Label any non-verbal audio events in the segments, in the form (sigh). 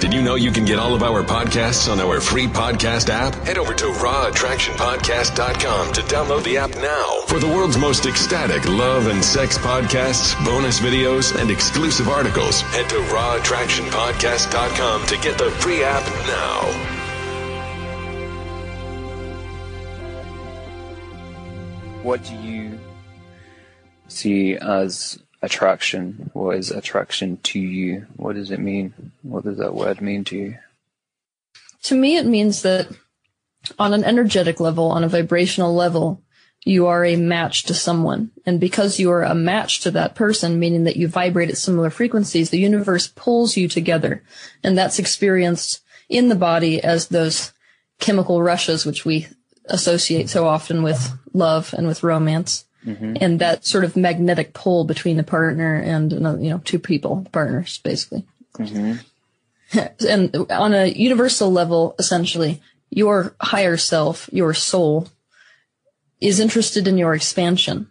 Did you know you can get all of our podcasts on our free podcast app? Head over to rawattractionpodcast.com to download the app now for the world's most ecstatic love and sex podcasts, bonus videos, and exclusive articles. Head to rawattractionpodcast.com to get the free app now. What do you see as attraction? What is attraction to you? What does it mean? What does that word mean to you? To me, it means that on an energetic level, on a vibrational level, you are a match to someone. And because you are a match to that person, meaning that you vibrate at similar frequencies, the universe pulls you together. And that's experienced in the body as those chemical rushes, which we associate so often with love and with romance. Mm-hmm. And that sort of magnetic pull between the partner and another, you know, two people, partners, basically. Mm-hmm. (laughs) and on a universal level, essentially, your higher self, your soul, is interested in your expansion.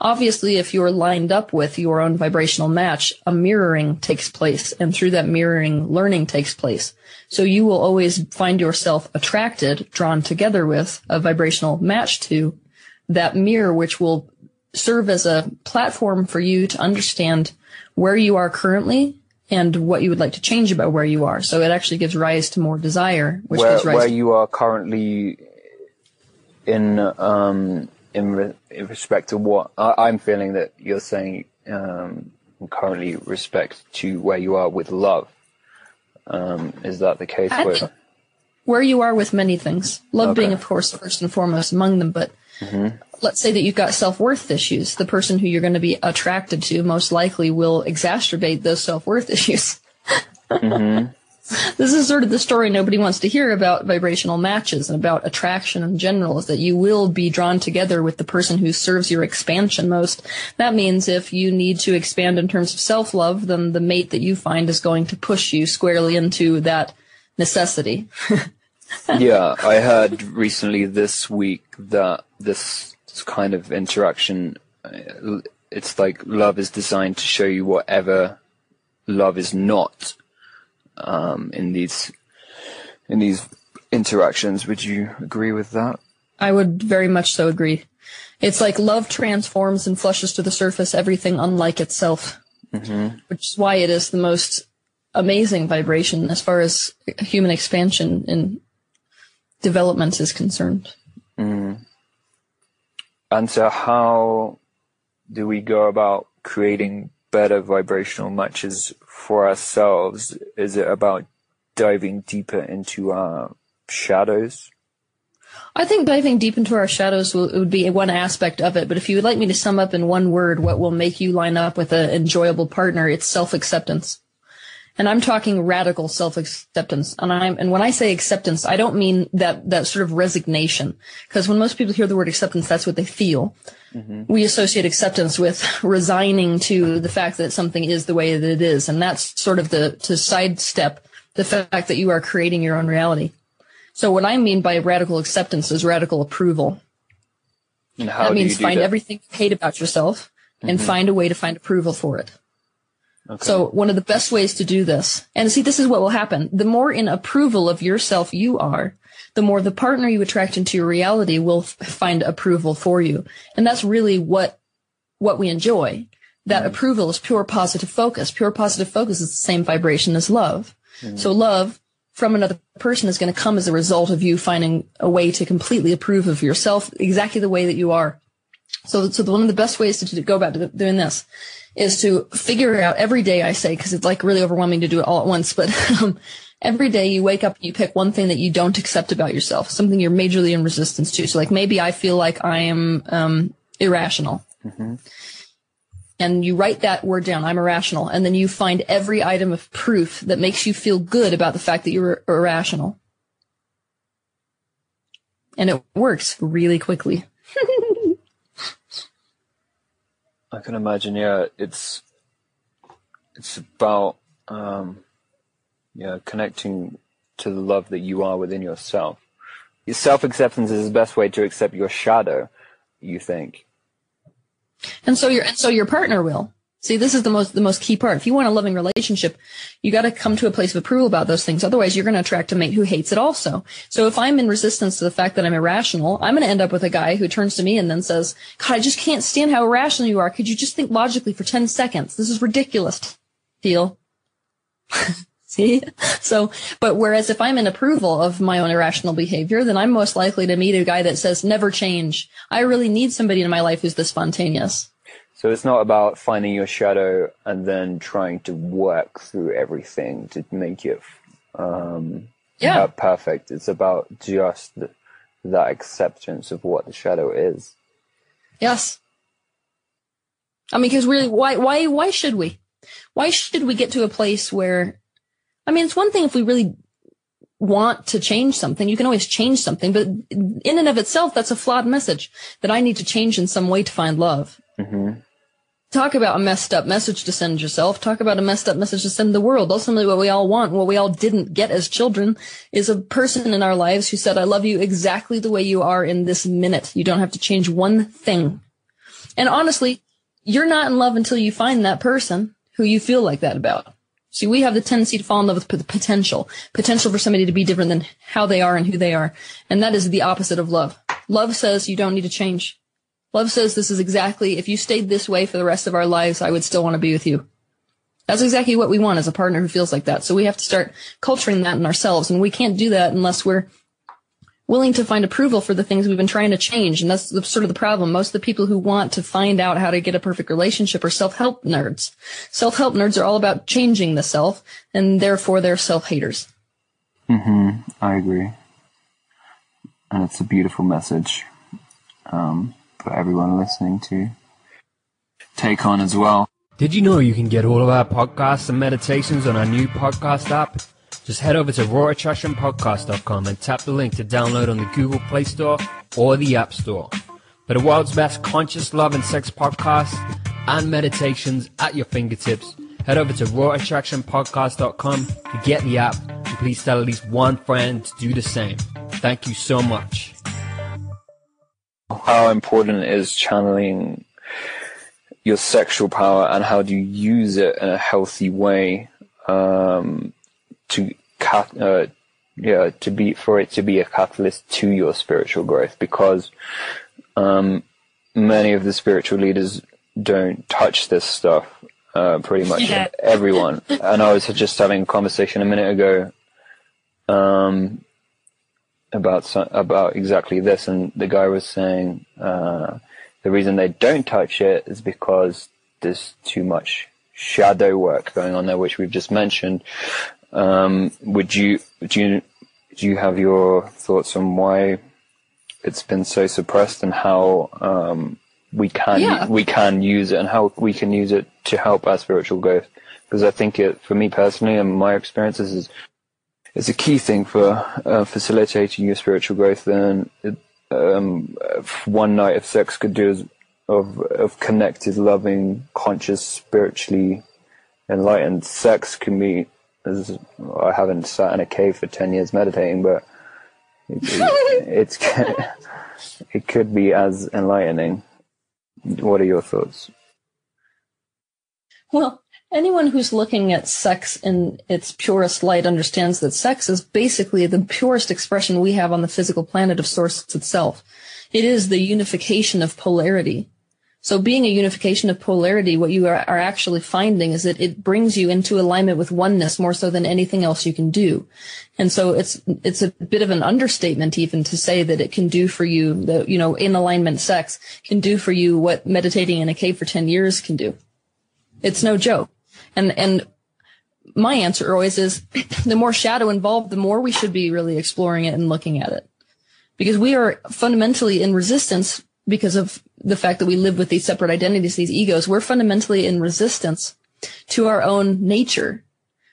Obviously, if you're lined up with your own vibrational match, a mirroring takes place, and through that mirroring, learning takes place. So you will always find yourself attracted, drawn together with a vibrational match to that mirror, which will serve as a platform for you to understand where you are currently and what you would like to change about where you are. So it actually gives rise to more desire, which where, gives rise where you are currently in um, in, re- in respect to what I, am feeling that you're saying um, currently respect to where you are with love. Um, is that the case? Where, where you are with many things, love okay. being, of course, first and foremost among them. But mm-hmm. let's say that you've got self worth issues. The person who you're going to be attracted to most likely will exacerbate those self worth (laughs) issues. mm-hmm. This is sort of the story nobody wants to hear about vibrational matches and about attraction in general is that you will be drawn together with the person who serves your expansion most. That means if you need to expand in terms of self-love, then the mate that you find is going to push you squarely into that necessity. (laughs) yeah, I heard recently this week that this kind of interaction, uh, it's like love is designed to show you whatever love is not um, in these in these interactions. Would you agree with that? I would very much so agree. It's like love transforms and flushes to the surface everything unlike itself, mm-hmm. which is why it is the most amazing vibration as far as human expansion and development is concerned. Mm. And so, how do we go about creating better vibrational matches for ourselves? Is it about diving deeper into our shadows? I think diving deep into our shadows will, would be one aspect of it. But if you would like me to sum up in one word what will make you line up with an enjoyable partner, it's self-acceptance. And I'm talking radical self-acceptance. And I'm, and when I say acceptance, I don't mean that, that sort of resignation. Because when most people hear the word acceptance, that's what they feel. Mm-hmm. We associate acceptance with (laughs) resigning to the fact that something is the way that it is. And that's sort of the, to sidestep the fact that you are creating your own reality. So what I mean by radical acceptance is radical approval. that means find that? everything you hate about yourself and mm-hmm. find a way to find approval for it. Okay. So one of the best ways to do this, and see, this is what will happen. The more in approval of yourself you are, the more the partner you attract into your reality will f- find approval for you. And that's really what, what we enjoy. That mm approval is pure positive focus. Pure positive focus is the same vibration as love. mm So love from another person is going to come as a result of you finding a way to completely approve of yourself exactly the way that you are. So, so one of the best ways to, to go about doing this is to figure out every day I say, cause it's like really overwhelming to do it all at once, but (laughs) um, every day you wake up and you pick one thing that you don't accept about yourself, something you're majorly in resistance to. So like maybe I feel like I am, um, irrational. Mm-hmm. And you write that word down, I'm irrational. And then you find every item of proof that makes you feel good about the fact that you're irrational. And it works really quickly. (laughs) I can imagine. Yeah, it's it's about um, yeah connecting to the love that you are within yourself. Your self acceptance is the best way to accept your shadow. You think, and so your and so your partner will See, this is the most the most key part. If you want a loving relationship, you got to come to a place of approval about those things. Otherwise, you're going to attract a mate who hates it also. So if I'm in resistance to the fact that I'm irrational, I'm going to end up with a guy who turns to me and then says, "God, I just can't stand how irrational you are. Could you just think logically for 10 seconds? This is ridiculous." Feel. (laughs) See? So, but whereas if I'm in approval of my own irrational behavior, then I'm most likely to meet a guy that says, never change. I really need somebody in my life who's this spontaneous. So it's not about finding your shadow and then trying to work through everything to make it um, yeah. perfect. It's about just the, that acceptance of what the shadow is. Yes. I mean, because really, why, why, why should we? Why should we get to a place where, I mean, it's one thing if we really want to change something. You can always change something, but in and of itself, that's a flawed message that I need to change in some way to find love. Mm-hmm talk about a messed up message to send yourself. Talk about a messed up message to send the world. Ultimately, what we all want, what we all didn't get as children is a person in our lives who said, I love you exactly the way you are in this minute. You don't have to change one thing. And honestly, you're not in love until you find that person who you feel like that about. See, we have the tendency to fall in love with the potential, potential for somebody to be different than how they are and who they are. And that is the opposite of love. Love says you don't need to change. Love says this is exactly, if you stayed this way for the rest of our lives, I would still want to be with you. That's exactly what we want as a partner who feels like that. So we have to start culturing that in ourselves. And we can't do that unless we're willing to find approval for the things we've been trying to change. And that's the, sort of the problem. Most of the people who want to find out how to get a perfect relationship are self-help nerds. Self-help nerds are all about changing the self and therefore they're self-haters. Mm-hmm. I agree. And it's a beautiful message. Um, for everyone listening to take on as well. Did you know you can get all of our podcasts and meditations on our new podcast app? Just head over to rawattractionpodcast.com and tap the link to download on the Google Play Store or the App Store. For the world's best conscious love and sex podcasts and meditations at your fingertips, head over to rawattractionpodcast.com to get the app and please tell at least one friend to do the same. Thank you so much how important is channeling your sexual power and how do you use it in a healthy way um, to cat, uh, yeah to be for it to be a catalyst to your spiritual growth because um, many of the spiritual leaders don't touch this stuff uh, pretty much yeah. everyone and I was just having a conversation a minute ago um, about about exactly this, and the guy was saying uh, the reason they don't touch it is because there's too much shadow work going on there, which we've just mentioned. Um, would you do you do you have your thoughts on why it's been so suppressed and how um, we can yeah. we can use it and how we can use it to help our spiritual growth? Because I think it, for me personally, and my experiences is is a key thing for uh, facilitating your spiritual growth. Then um, one night of sex could do as, of of connected, loving, conscious, spiritually enlightened sex can be. As I haven't sat in a cave for ten years meditating, but it, it, (laughs) it's (laughs) it could be as enlightening. What are your thoughts? Well, Anyone who's looking at sex in its purest light understands that sex is basically the purest expression we have on the physical planet of source itself. It is the unification of polarity. So being a unification of polarity, what you are, are, actually finding is that it brings you into alignment with oneness more so than anything else you can do. And so it's, it's a bit of an understatement even to say that it can do for you, that, you know, in alignment sex can do for you what meditating in a cave for 10 years can do. It's no joke. And, and my answer always is (clears throat) the more shadow involved, the more we should be really exploring it and looking at it. Because we are fundamentally in resistance because of the fact that we live with these separate identities, these egos. We're fundamentally in resistance to our own nature.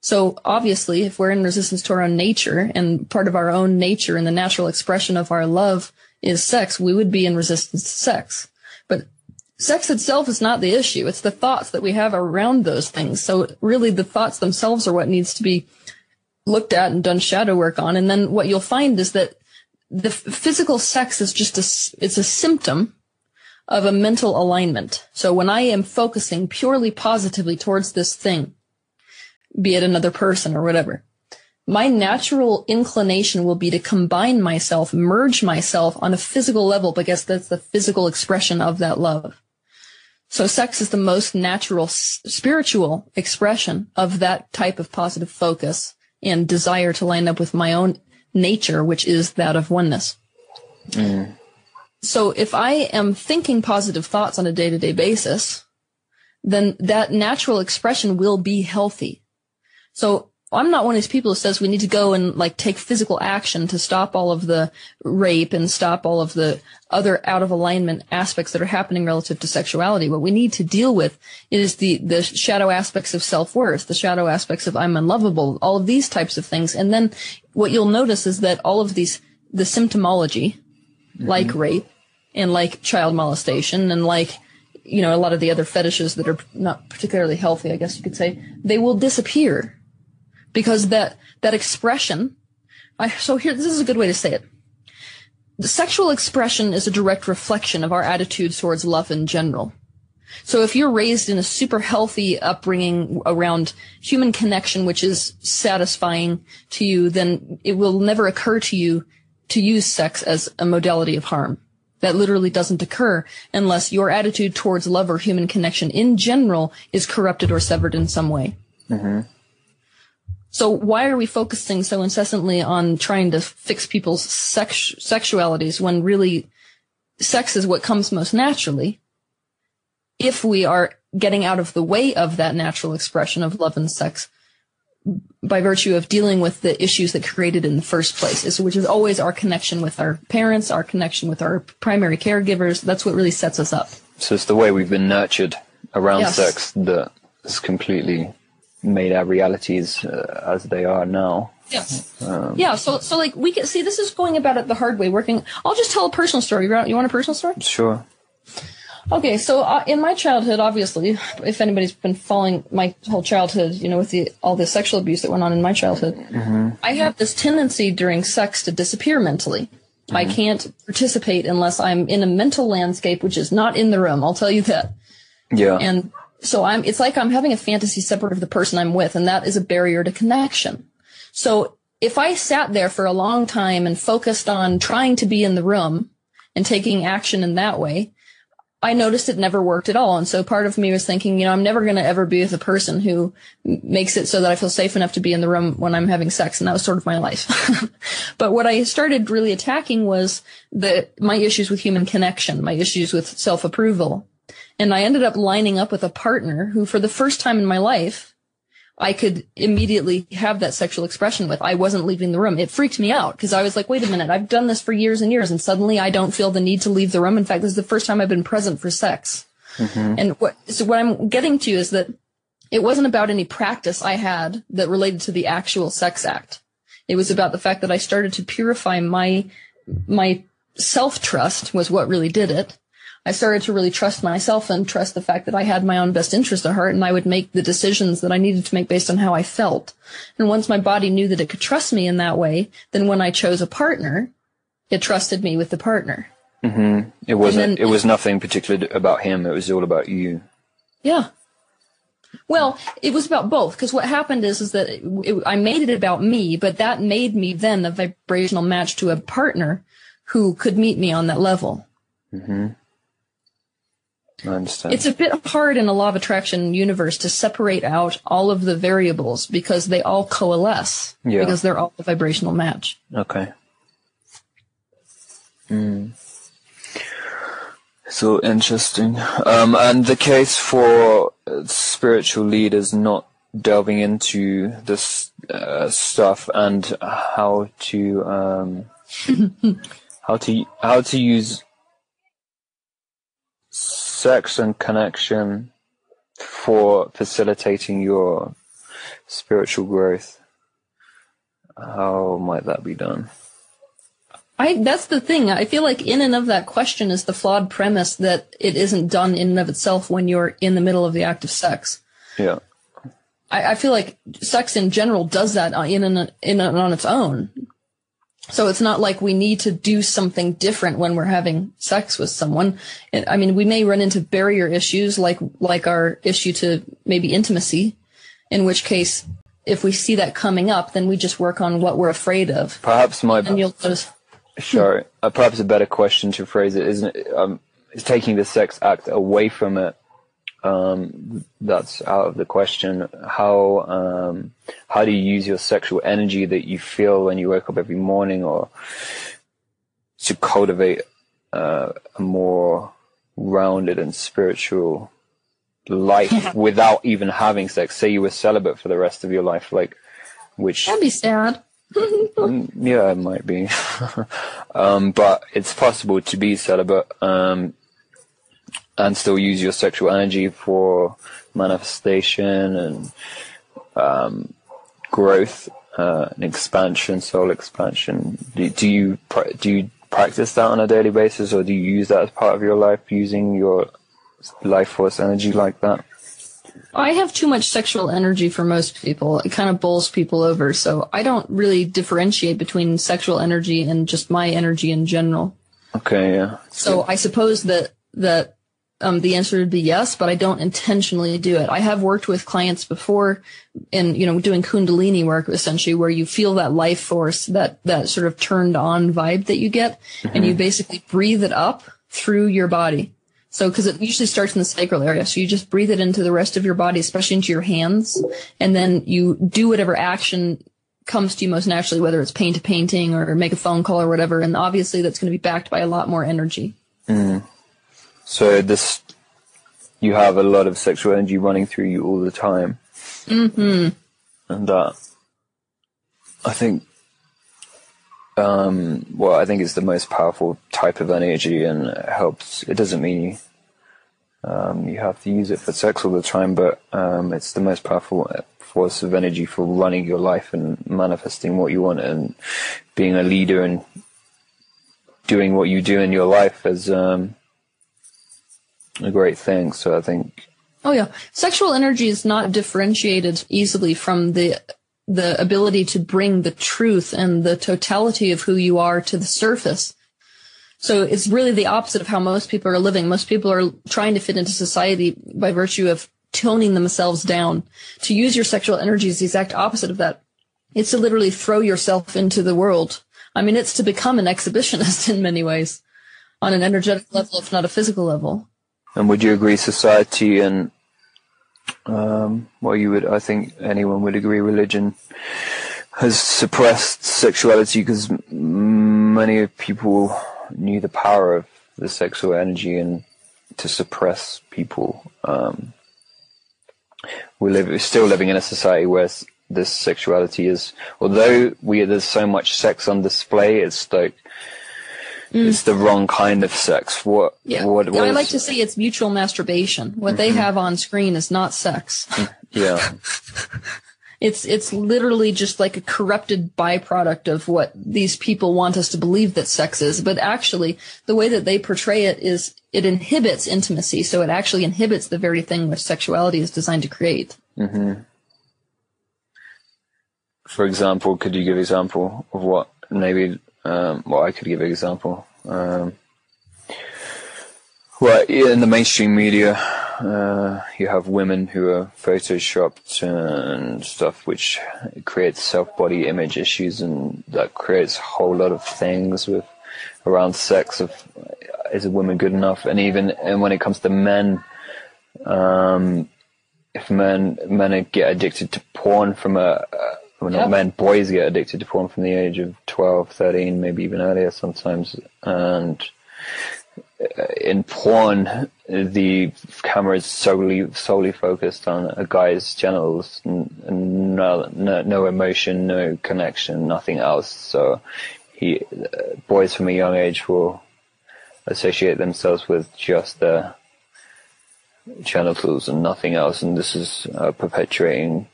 So obviously, if we're in resistance to our own nature and part of our own nature and the natural expression of our love is sex, we would be in resistance to sex. But sex itself is not the issue. It's the thoughts that we have around those things. So really the thoughts themselves are what needs to be looked at and done shadow work on. And then what you'll find is that the physical sex is just a, it's a symptom of a mental alignment. So when I am focusing purely positively towards this thing, be it another person or whatever, my natural inclination will be to combine myself, merge myself on a physical level because that's the physical expression of that love. So sex is the most natural s- spiritual expression of that type of positive focus and desire to line up with my own nature, which is that of oneness. Mm. So if I am thinking positive thoughts on a day to day basis, then that natural expression will be healthy. So I'm not one of these people who says we need to go and like take physical action to stop all of the rape and stop all of the other out of alignment aspects that are happening relative to sexuality. What we need to deal with is the, the shadow aspects of self-worth, the shadow aspects of I'm unlovable, all of these types of things. And then what you'll notice is that all of these, the symptomology, mm-hmm. like rape and like child molestation and like you know a lot of the other fetishes that are not particularly healthy i guess you could say they will disappear because that that expression i so here this is a good way to say it the sexual expression is a direct reflection of our attitude towards love in general so if you're raised in a super healthy upbringing around human connection, which is satisfying to you, then it will never occur to you to use sex as a modality of harm. That literally doesn't occur unless your attitude towards love or human connection in general is corrupted or severed in some way. Mm-hmm. So why are we focusing so incessantly on trying to fix people's sex- sexualities when really sex is what comes most naturally? If we are getting out of the way of that natural expression of love and sex by virtue of dealing with the issues that created in the first place, which is always our connection with our parents, our connection with our primary caregivers. That's what really sets us up. So it's the way we've been nurtured around Yes. sex that has completely made our realities uh, as they are now. Yes. yeah. So, so like we can see this is going about it the hard way. Working. I'll just tell a personal story. You want, you want a personal story? Sure. Okay. So uh, in my childhood, obviously, if anybody's been following my whole childhood, you know, with the all the sexual abuse that went on in my childhood, I have this tendency during sex to disappear mentally. I can't participate unless I'm in a mental landscape, which is not in the room. I'll tell you that. Yeah. And so I'm, it's like I'm having a fantasy separate of the person I'm with, and that is a barrier to connection. So if I sat there for a long time and focused on trying to be in the room and taking action in that way, I noticed it never worked at all. And so part of me was thinking, you know, I'm never going to ever be with a person who makes it so that I feel safe enough to be in the room when I'm having sex. And that was sort of my life. (laughs) but what I started really attacking was the, my issues with human connection, my issues with self approval. And I ended up lining up with a partner who for the first time in my life, I could immediately have that sexual expression with. I wasn't leaving the room. It freaked me out because I was like, wait a minute, I've done this for years and years and suddenly I don't feel the need to leave the room. In fact, this is the first time I've been present for sex. Mm-hmm. And what, so what I'm getting to is that it wasn't about any practice I had that related to the actual sex act. It was about the fact that I started to purify my, my self trust was what really did it. I started to really trust myself and trust the fact that I had my own best interest at heart and I would make the decisions that I needed to make based on how I felt. And once my body knew that it could trust me in that way, then when I chose a partner, it trusted me with the partner. Mm-hmm. It wasn't. then- it was nothing particular about him. It was all about you. Yeah. Well, it was about both because what happened is is that it, it- I made it about me, but that made me then a vibrational match to a partner who could meet me on that level. Mm-hmm. I understand. It's a bit hard in a law of attraction universe to separate out all of the variables because they all coalesce Yeah. because they're all a vibrational match. Okay. Mm. So interesting. Um, and the case for uh, spiritual leaders not delving into this uh, stuff and how to um, (laughs) how to how to use sex and connection for facilitating your spiritual growth. How might that be done? I that's the thing. I feel like in and of that question is the flawed premise that it isn't done in and of itself when you're in the middle of the act of sex. Yeah. I, I feel like sex in general does that in and in and on its own. So it's not like we need to do something different when we're having sex with someone. I mean, we may run into barrier issues like, like our issue to maybe intimacy, in which case, if we see that coming up, then we just work on what we're afraid of. Perhaps my, And you'll notice, Sure. Uh, perhaps a better question to phrase it isn't it, um, is taking the sex act away from it. Um, that's out of the question. How um, how do you use your sexual energy that you feel when you wake up every morning, or to cultivate uh, a more rounded and spiritual life (laughs) without even having sex? Say you were celibate for the rest of your life, like which that'd be sad. (laughs) Mm, yeah, it might be. (laughs) um, but it's possible to be celibate um, and still use your sexual energy for manifestation and um, growth uh, and expansion, soul expansion. Do, do you do you practice that on a daily basis, or do you use that as part of your life, using your life force energy like that? I have too much sexual energy for most people. It kind of bowls people over. So I don't really differentiate between sexual energy and just my energy in general. Okay, yeah. So I suppose that, that, um, the answer would be yes, but I don't intentionally do it. I have worked with clients before in, you know, doing Kundalini work essentially where you feel that life force, that, that sort of turned on vibe that you get and you basically breathe it up through your body. So, cause it usually starts in the sacral area. So you just breathe it into the rest of your body, especially into your hands. And then you do whatever action comes to you most naturally, whether it's paint a painting or make a phone call or whatever. And obviously that's going to be backed by a lot more energy. So this, you have a lot of sexual energy running through you all the time. Mm-hmm. And that, I think, um, well, I think it's the most powerful type of energy, and it helps. It doesn't mean you, um, you have to use it for sex all the time, but um, it's the most powerful force of energy for running your life and manifesting what you want and being a leader and doing what you do in your life as um, a great thing. So I think Oh yeah. Sexual energy is not differentiated easily from the the ability to bring the truth and the totality of who you are to the surface. So it's really the opposite of how most people are living. Most people are trying to fit into society by virtue of toning themselves down. To use your sexual energy is the exact opposite of that. It's to literally throw yourself into the world. I mean, it's to become an exhibitionist (laughs) in many ways on an energetic level, if not a physical level. And would you agree society and um, well, you would, I think anyone would agree religion has suppressed sexuality because many people knew the power of the sexual energy and to suppress people. Um, we live, we're still living in a society where this sexuality is, although we, there's so much sex on display, it's like, Mm-hmm. it's the wrong kind of sex. What, Yeah. what, what I like to say it's mutual masturbation. What they mm-hmm. have on screen is not sex. (laughs) yeah. (laughs) It's it's literally just like a corrupted byproduct of what these people want us to believe that sex is. But actually, the way that they portray it is it inhibits intimacy. So it actually inhibits the very thing which sexuality is designed to create. Mm-hmm. for example, could you give example of what maybe? Um, well, I could give an example. Um, well, in the mainstream media, uh, you have women who are photoshopped and stuff, which creates self-body image issues, and that creates a whole lot of things with around sex of is a woman good enough, and even and when it comes to men, um, if men men get addicted to porn from a uh, well, not Yep. men, boys get addicted to porn from the age of 12, 13, maybe even earlier sometimes. And uh, in porn, the camera is solely solely focused on a guy's genitals, no, no no emotion, no connection, nothing else. So he uh, boys from a young age will associate themselves with just their genitals and nothing else, and this is uh, perpetuating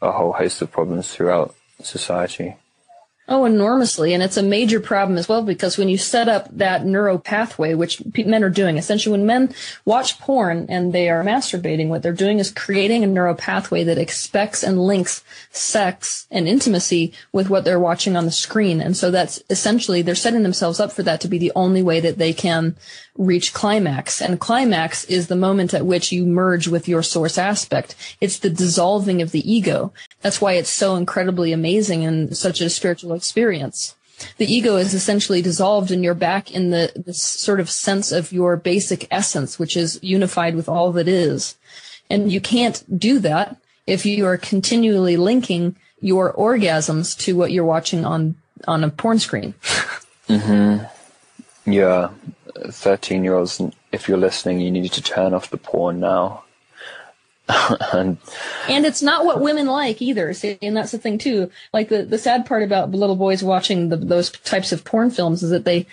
a whole host of problems throughout society. Oh, enormously. And it's a major problem as well because when you set up that neuro pathway, which men are doing, essentially when men watch porn and they are masturbating, what they're doing is creating a neuro pathway that expects and links sex and intimacy with what they're watching on the screen. And so that's essentially, they're setting themselves up for that to be the only way that they can reach climax. And climax is the moment at which you merge with your source aspect. It's the dissolving of the ego. That's why it's so incredibly amazing and such a spiritual experience. The ego is essentially dissolved and you're back in the this sort of sense of your basic essence, which is unified with all that is. And you can't do that if you are continually linking your orgasms to what you're watching on on a porn screen. (laughs) Mm-hmm. Yeah, 13 year olds, if you're listening, you need to turn off the porn now. (laughs) and, it's not what women like either. See, and that's the thing too. Like the, the sad part about little boys watching the, those types of porn films is that they,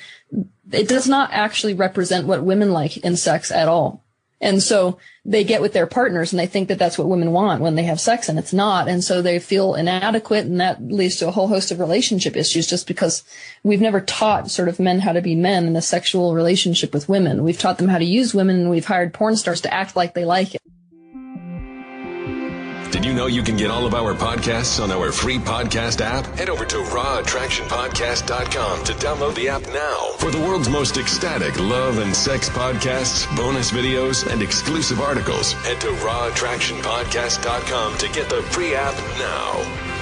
it does not actually represent what women like in sex at all. And so they get with their partners and they think that that's what women want when they have sex and it's not. And so they feel inadequate and that leads to a whole host of relationship issues just because we've never taught sort of men how to be men in a sexual relationship with women. We've taught them how to use women and we've hired porn stars to act like they like it. You know you can get all of our podcasts on our free podcast app? Head over to raw.attractionpodcast.com to download the app now. For the world's most ecstatic love and sex podcasts, bonus videos, and exclusive articles, head to raw.attractionpodcast.com to get the free app now.